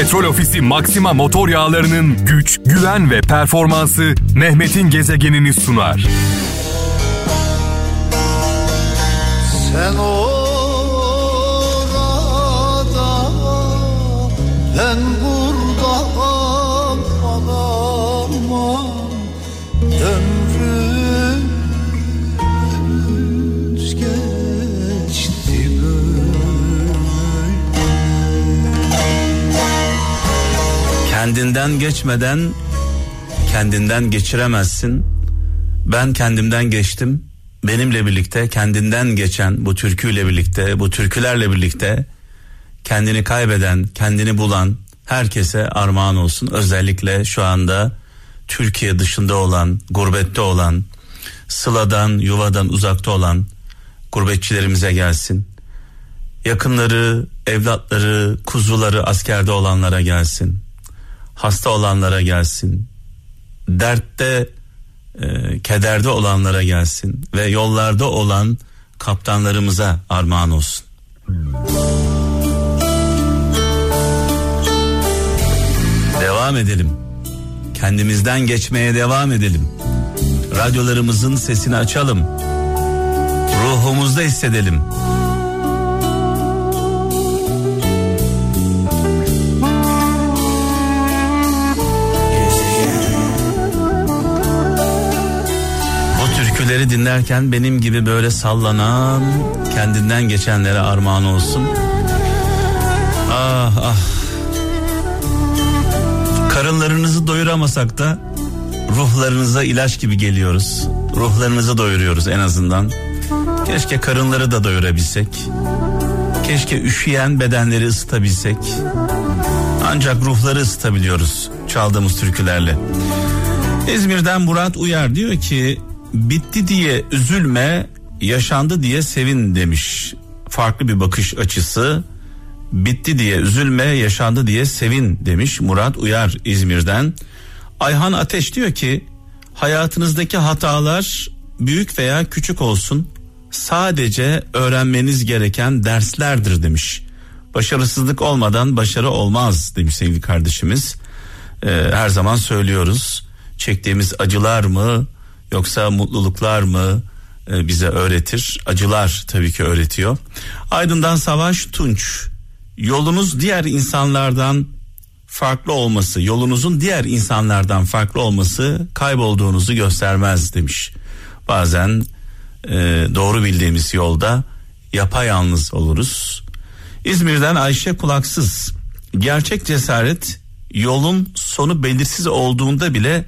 Petrol Ofisi Maxima motor yağlarının güç, güven ve performansı Mehmet'in gezegenini sunar. Sen orada ben Kendinden geçmeden kendinden geçiremezsin. Ben kendimden geçtim. Benimle birlikte kendinden geçen bu türküyle birlikte, bu türkülerle birlikte kendini kaybeden, kendini bulan herkese armağan olsun. Özellikle şu anda Türkiye dışında olan, gurbette olan, sıladan, yuvadan uzakta olan gurbetçilerimize gelsin. Yakınları, evlatları, kuzuları askerde olanlara gelsin. Hasta olanlara gelsin. Dertte, e, kederde olanlara gelsin ve yollarda olan kaptanlarımıza armağan olsun. Devam edelim. Kendimizden geçmeye devam edelim. Radyolarımızın sesini açalım. Ruhumuzda hissedelim. Türküleri dinlerken benim gibi böyle sallanan kendinden geçenlere armağan olsun. Ah ah. Karınlarınızı doyuramasak da ruhlarınıza ilaç gibi geliyoruz. Ruhlarınızı doyuruyoruz en azından. Keşke karınları da doyurabilsek. Keşke üşüyen bedenleri ısıtabilsek. Ancak ruhları ısıtabiliyoruz çaldığımız türkülerle. İzmir'den Murat Uyar diyor ki bitti diye üzülme yaşandı diye sevin demiş. Farklı bir bakış açısı. Bitti diye üzülme yaşandı diye sevin demiş Murat Uyar İzmir'den. Ayhan Ateş diyor ki hayatınızdaki hatalar büyük veya küçük olsun sadece öğrenmeniz gereken derslerdir demiş. Başarısızlık olmadan başarı olmaz demiş sevgili kardeşimiz. Ee, her zaman söylüyoruz. Çektiğimiz acılar mı yoksa mutluluklar mı e, bize öğretir? Acılar tabii ki öğretiyor. Aydın'dan Savaş Tunç. Yolunuz diğer insanlardan farklı olması, yolunuzun diğer insanlardan farklı olması kaybolduğunuzu göstermez demiş. Bazen e, doğru bildiğimiz yolda yapayalnız oluruz. İzmir'den Ayşe Kulaksız. Gerçek cesaret yolun sonu belirsiz olduğunda bile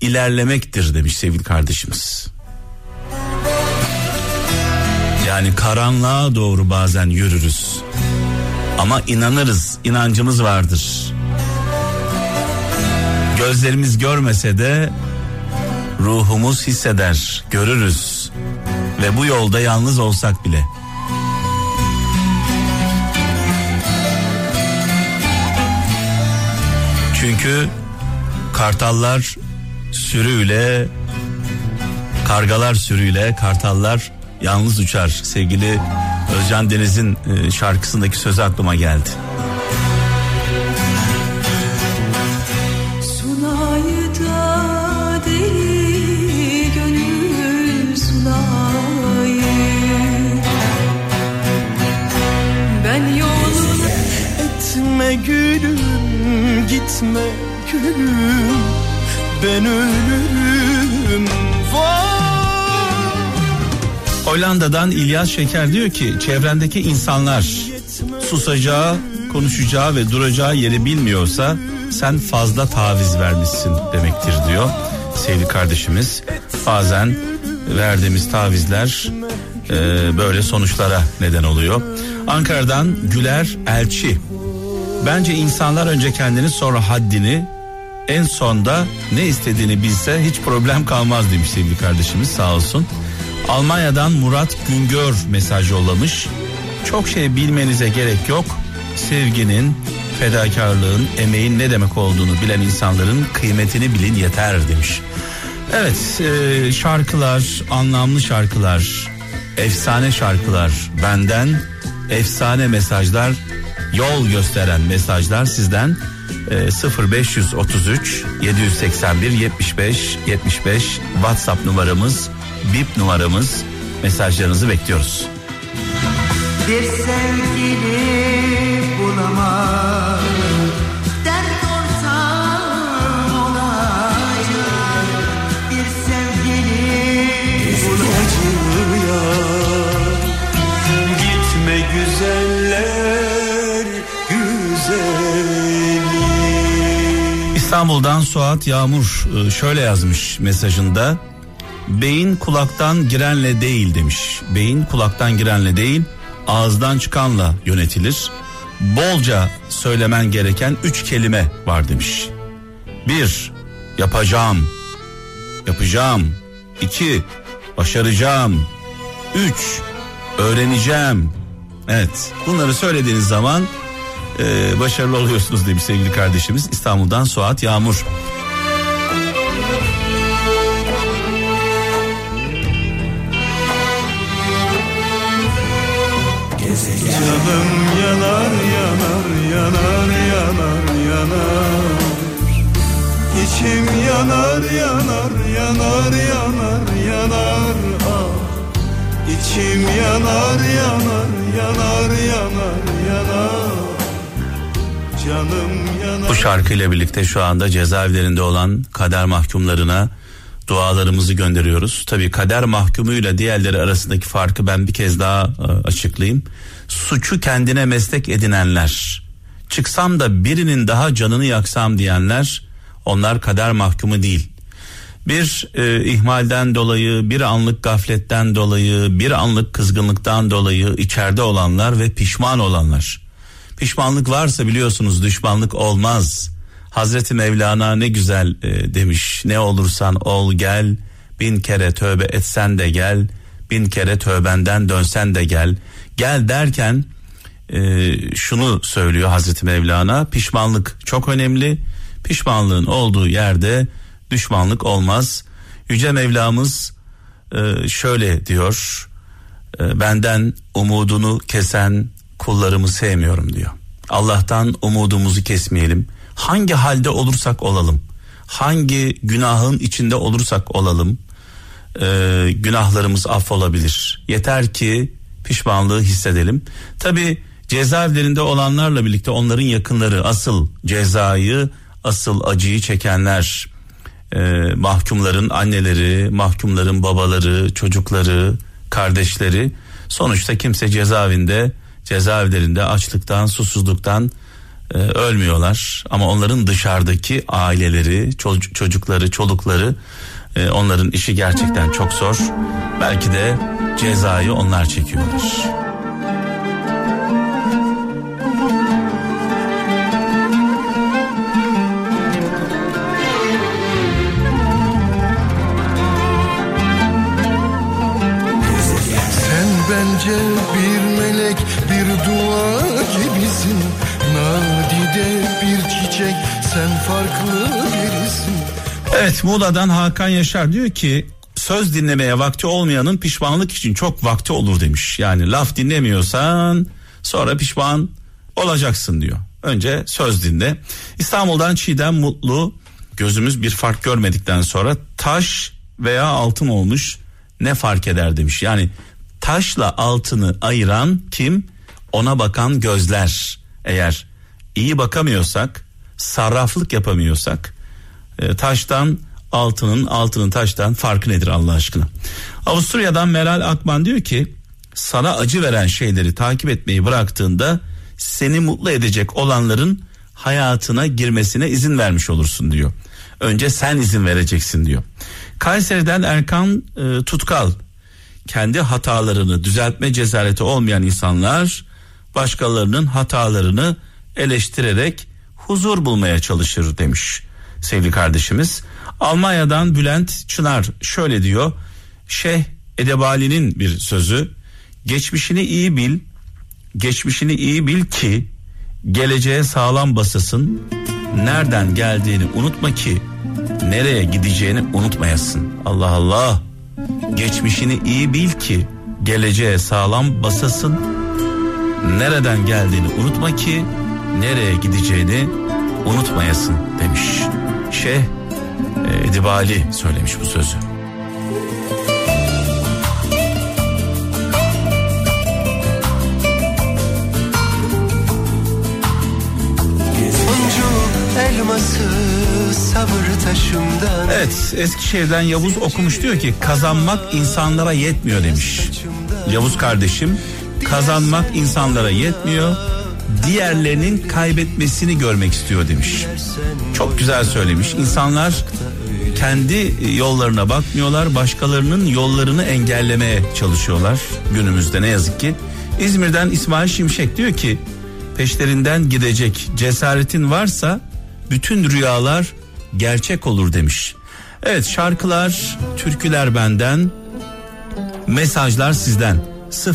ilerlemektir demiş sevgili kardeşimiz. Yani karanlığa doğru bazen yürürüz. Ama inanırız, inancımız vardır. Gözlerimiz görmese de ruhumuz hisseder, görürüz. Ve bu yolda yalnız olsak bile. Çünkü kartallar sürüyle, kargalar sürüyle, kartallar yalnız uçar. Sevgili Özcan Deniz'in e, şarkısındaki sözü aklıma geldi. Sunayı da deli gönül sunayı Ben yolunu Etme gülüm gitme gülüm Ben ölürüm Hollanda'dan İlyas Şeker diyor ki çevrendeki insanlar susacağı, konuşacağı ve duracağı yeri bilmiyorsa sen fazla taviz vermişsin demektir diyor sevgili kardeşimiz. Bazen verdiğimiz tavizler e, böyle sonuçlara neden oluyor. Ankara'dan Güler Elçi. Bence insanlar önce kendini sonra haddini en sonda ne istediğini bilse hiç problem kalmaz demiş sevgili kardeşimiz sağ olsun. Almanya'dan Murat Güngör mesaj yollamış. Çok şey bilmenize gerek yok. Sevginin, fedakarlığın, emeğin ne demek olduğunu bilen insanların kıymetini bilin yeter demiş. Evet e, şarkılar, anlamlı şarkılar, efsane şarkılar benden, efsane mesajlar yol gösteren mesajlar sizden e, 0533 781 75 75 WhatsApp numaramız, bip numaramız. Mesajlarınızı bekliyoruz. Bir sevgili İstanbul'dan Suat Yağmur e, şöyle yazmış mesajında. Beyin kulaktan girenle değil demiş. Beyin kulaktan girenle değil ağızdan çıkanla yönetilir. Bolca söylemen gereken üç kelime var demiş. Bir, yapacağım. Yapacağım. İki, başaracağım. Üç, öğreneceğim. Evet bunları söylediğiniz zaman e, başarılı oluyorsunuz demiş sevgili kardeşimiz. İstanbul'dan Suat Yağmur. Canım yanar yanar yanar yanar yanar. İçim yanar yanar yanar yanar yanar. Ah. İçim yanar yanar yanar yanar yanar Bu şarkıyla birlikte şu anda cezaevlerinde olan kader mahkumlarına dualarımızı gönderiyoruz. Tabii kader mahkumuyla diğerleri arasındaki farkı ben bir kez daha e, açıklayayım. Suçu kendine meslek edinenler, çıksam da birinin daha canını yaksam diyenler, onlar kader mahkumu değil. Bir e, ihmalden dolayı, bir anlık gafletten dolayı, bir anlık kızgınlıktan dolayı içeride olanlar ve pişman olanlar. Pişmanlık varsa biliyorsunuz düşmanlık olmaz. Hazreti Mevlana ne güzel e, demiş. Ne olursan ol gel. Bin kere tövbe etsen de gel. Bin kere tövbenden dönsen de gel. Gel derken e, şunu söylüyor Hazreti Mevlana. Pişmanlık çok önemli. Pişmanlığın olduğu yerde düşmanlık olmaz. Yüce Mevlamız e, şöyle diyor. E, benden umudunu kesen kullarımı sevmiyorum diyor. Allah'tan umudumuzu kesmeyelim. Hangi halde olursak olalım, hangi günahın içinde olursak olalım, e, günahlarımız affolabilir. Yeter ki pişmanlığı hissedelim. Tabi cezaevlerinde olanlarla birlikte onların yakınları asıl cezayı, asıl acıyı çekenler, e, mahkumların anneleri, mahkumların babaları, çocukları, kardeşleri. Sonuçta kimse cezaevinde cezaevlerinde açlıktan, susuzluktan e, ölmüyorlar. Ama onların dışarıdaki aileleri, ço- çocukları, çolukları e, onların işi gerçekten çok zor. Belki de cezayı onlar çekiyorlar. Bir çiçek sen farklı birisin Evet Muğla'dan Hakan Yaşar diyor ki söz dinlemeye vakti olmayanın pişmanlık için çok vakti olur demiş. Yani laf dinlemiyorsan sonra pişman olacaksın diyor. Önce söz dinle. İstanbul'dan Çiğdem Mutlu gözümüz bir fark görmedikten sonra taş veya altın olmuş ne fark eder demiş. Yani taşla altını ayıran kim? Ona bakan gözler. Eğer iyi bakamıyorsak, sarraflık yapamıyorsak e, taştan altının altının taştan farkı nedir Allah aşkına? Avusturya'dan Meral Akman diyor ki sana acı veren şeyleri takip etmeyi bıraktığında seni mutlu edecek olanların hayatına girmesine izin vermiş olursun diyor. Önce sen izin vereceksin diyor. Kayseri'den Erkan e, Tutkal kendi hatalarını düzeltme cesareti olmayan insanlar başkalarının hatalarını eleştirerek huzur bulmaya çalışır demiş sevgili kardeşimiz. Almanya'dan Bülent Çınar şöyle diyor. Şeyh Edebali'nin bir sözü. Geçmişini iyi bil, geçmişini iyi bil ki geleceğe sağlam basasın. Nereden geldiğini unutma ki nereye gideceğini unutmayasın. Allah Allah. Geçmişini iyi bil ki geleceğe sağlam basasın. Nereden geldiğini unutma ki nereye gideceğini unutmayasın demiş. Şeyh e, Edibali söylemiş bu sözü. Evet Eskişehir'den Yavuz okumuş diyor ki kazanmak insanlara yetmiyor demiş. Yavuz kardeşim kazanmak insanlara yetmiyor diğerlerinin kaybetmesini görmek istiyor demiş. Çok güzel söylemiş. İnsanlar kendi yollarına bakmıyorlar, başkalarının yollarını engellemeye çalışıyorlar günümüzde ne yazık ki. İzmir'den İsmail Şimşek diyor ki peşlerinden gidecek cesaretin varsa bütün rüyalar gerçek olur demiş. Evet şarkılar, türküler benden, mesajlar sizden.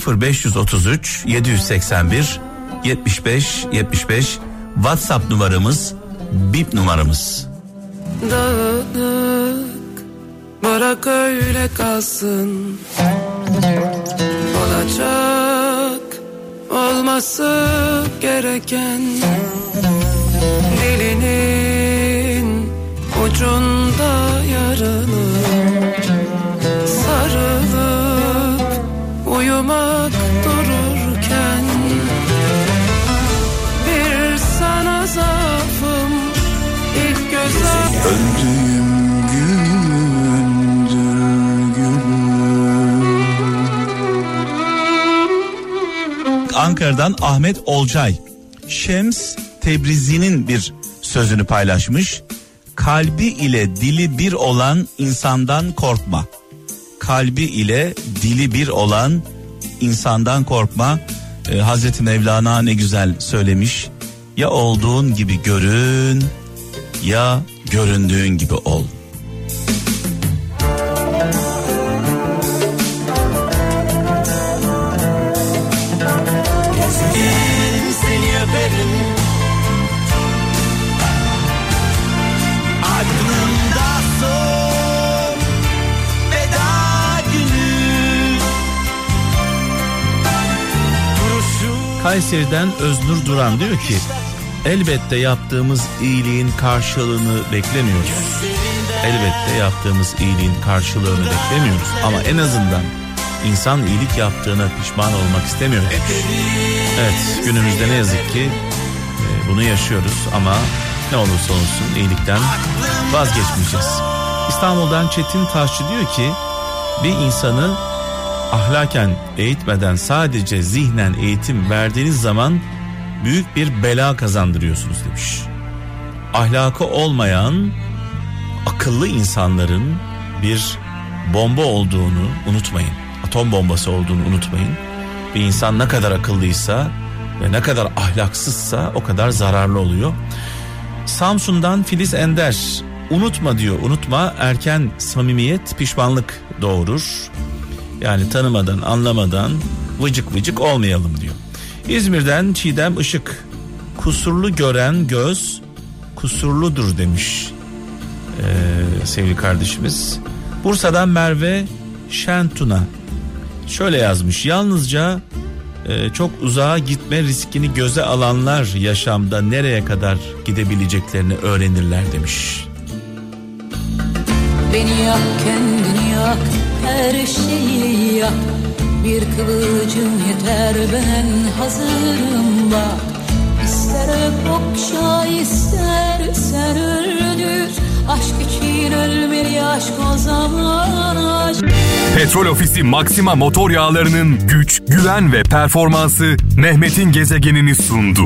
0533 781 75 75 WhatsApp numaramız, bip numaramız. Dağınık bırak öyle kalsın. Olacak olması gereken. Dilinin ucunda yarını Ankara'dan Ahmet Olcay. Şems Tebrizi'nin bir sözünü paylaşmış. Kalbi ile dili bir olan insandan korkma. Kalbi ile dili bir olan insandan korkma. Ee, Hazreti Mevlana ne güzel söylemiş. Ya olduğun gibi görün ya göründüğün gibi ol. Kayseri'den Öznur Duran diyor ki elbette yaptığımız iyiliğin karşılığını beklemiyoruz. Elbette yaptığımız iyiliğin karşılığını beklemiyoruz ama en azından insan iyilik yaptığına pişman olmak istemiyor. Evet günümüzde ne yazık ki e, bunu yaşıyoruz ama ne olursa olsun iyilikten vazgeçmeyeceğiz. İstanbul'dan Çetin Taşçı diyor ki bir insanı ahlaken eğitmeden sadece zihnen eğitim verdiğiniz zaman büyük bir bela kazandırıyorsunuz demiş. Ahlakı olmayan akıllı insanların bir bomba olduğunu unutmayın. Atom bombası olduğunu unutmayın. Bir insan ne kadar akıllıysa ve ne kadar ahlaksızsa o kadar zararlı oluyor. Samsun'dan Filiz Ender unutma diyor unutma erken samimiyet pişmanlık doğurur. Yani tanımadan anlamadan vıcık vıcık olmayalım diyor. İzmir'den Çiğdem Işık kusurlu gören göz kusurludur demiş ee, sevgili kardeşimiz. Bursa'dan Merve Şentuna şöyle yazmış yalnızca e, çok uzağa gitme riskini göze alanlar yaşamda nereye kadar gidebileceklerini öğrenirler demiş. Beni yak kendini yak her şeyi yak. Bir kıvılcım yeter ben hazırım bak. İster okşa istersen öldür. Aşk için ölmeli aşk o zaman aşk. Petrol Ofisi Maxima motor yağlarının güç, güven ve performansı Mehmet'in gezegenini sundu.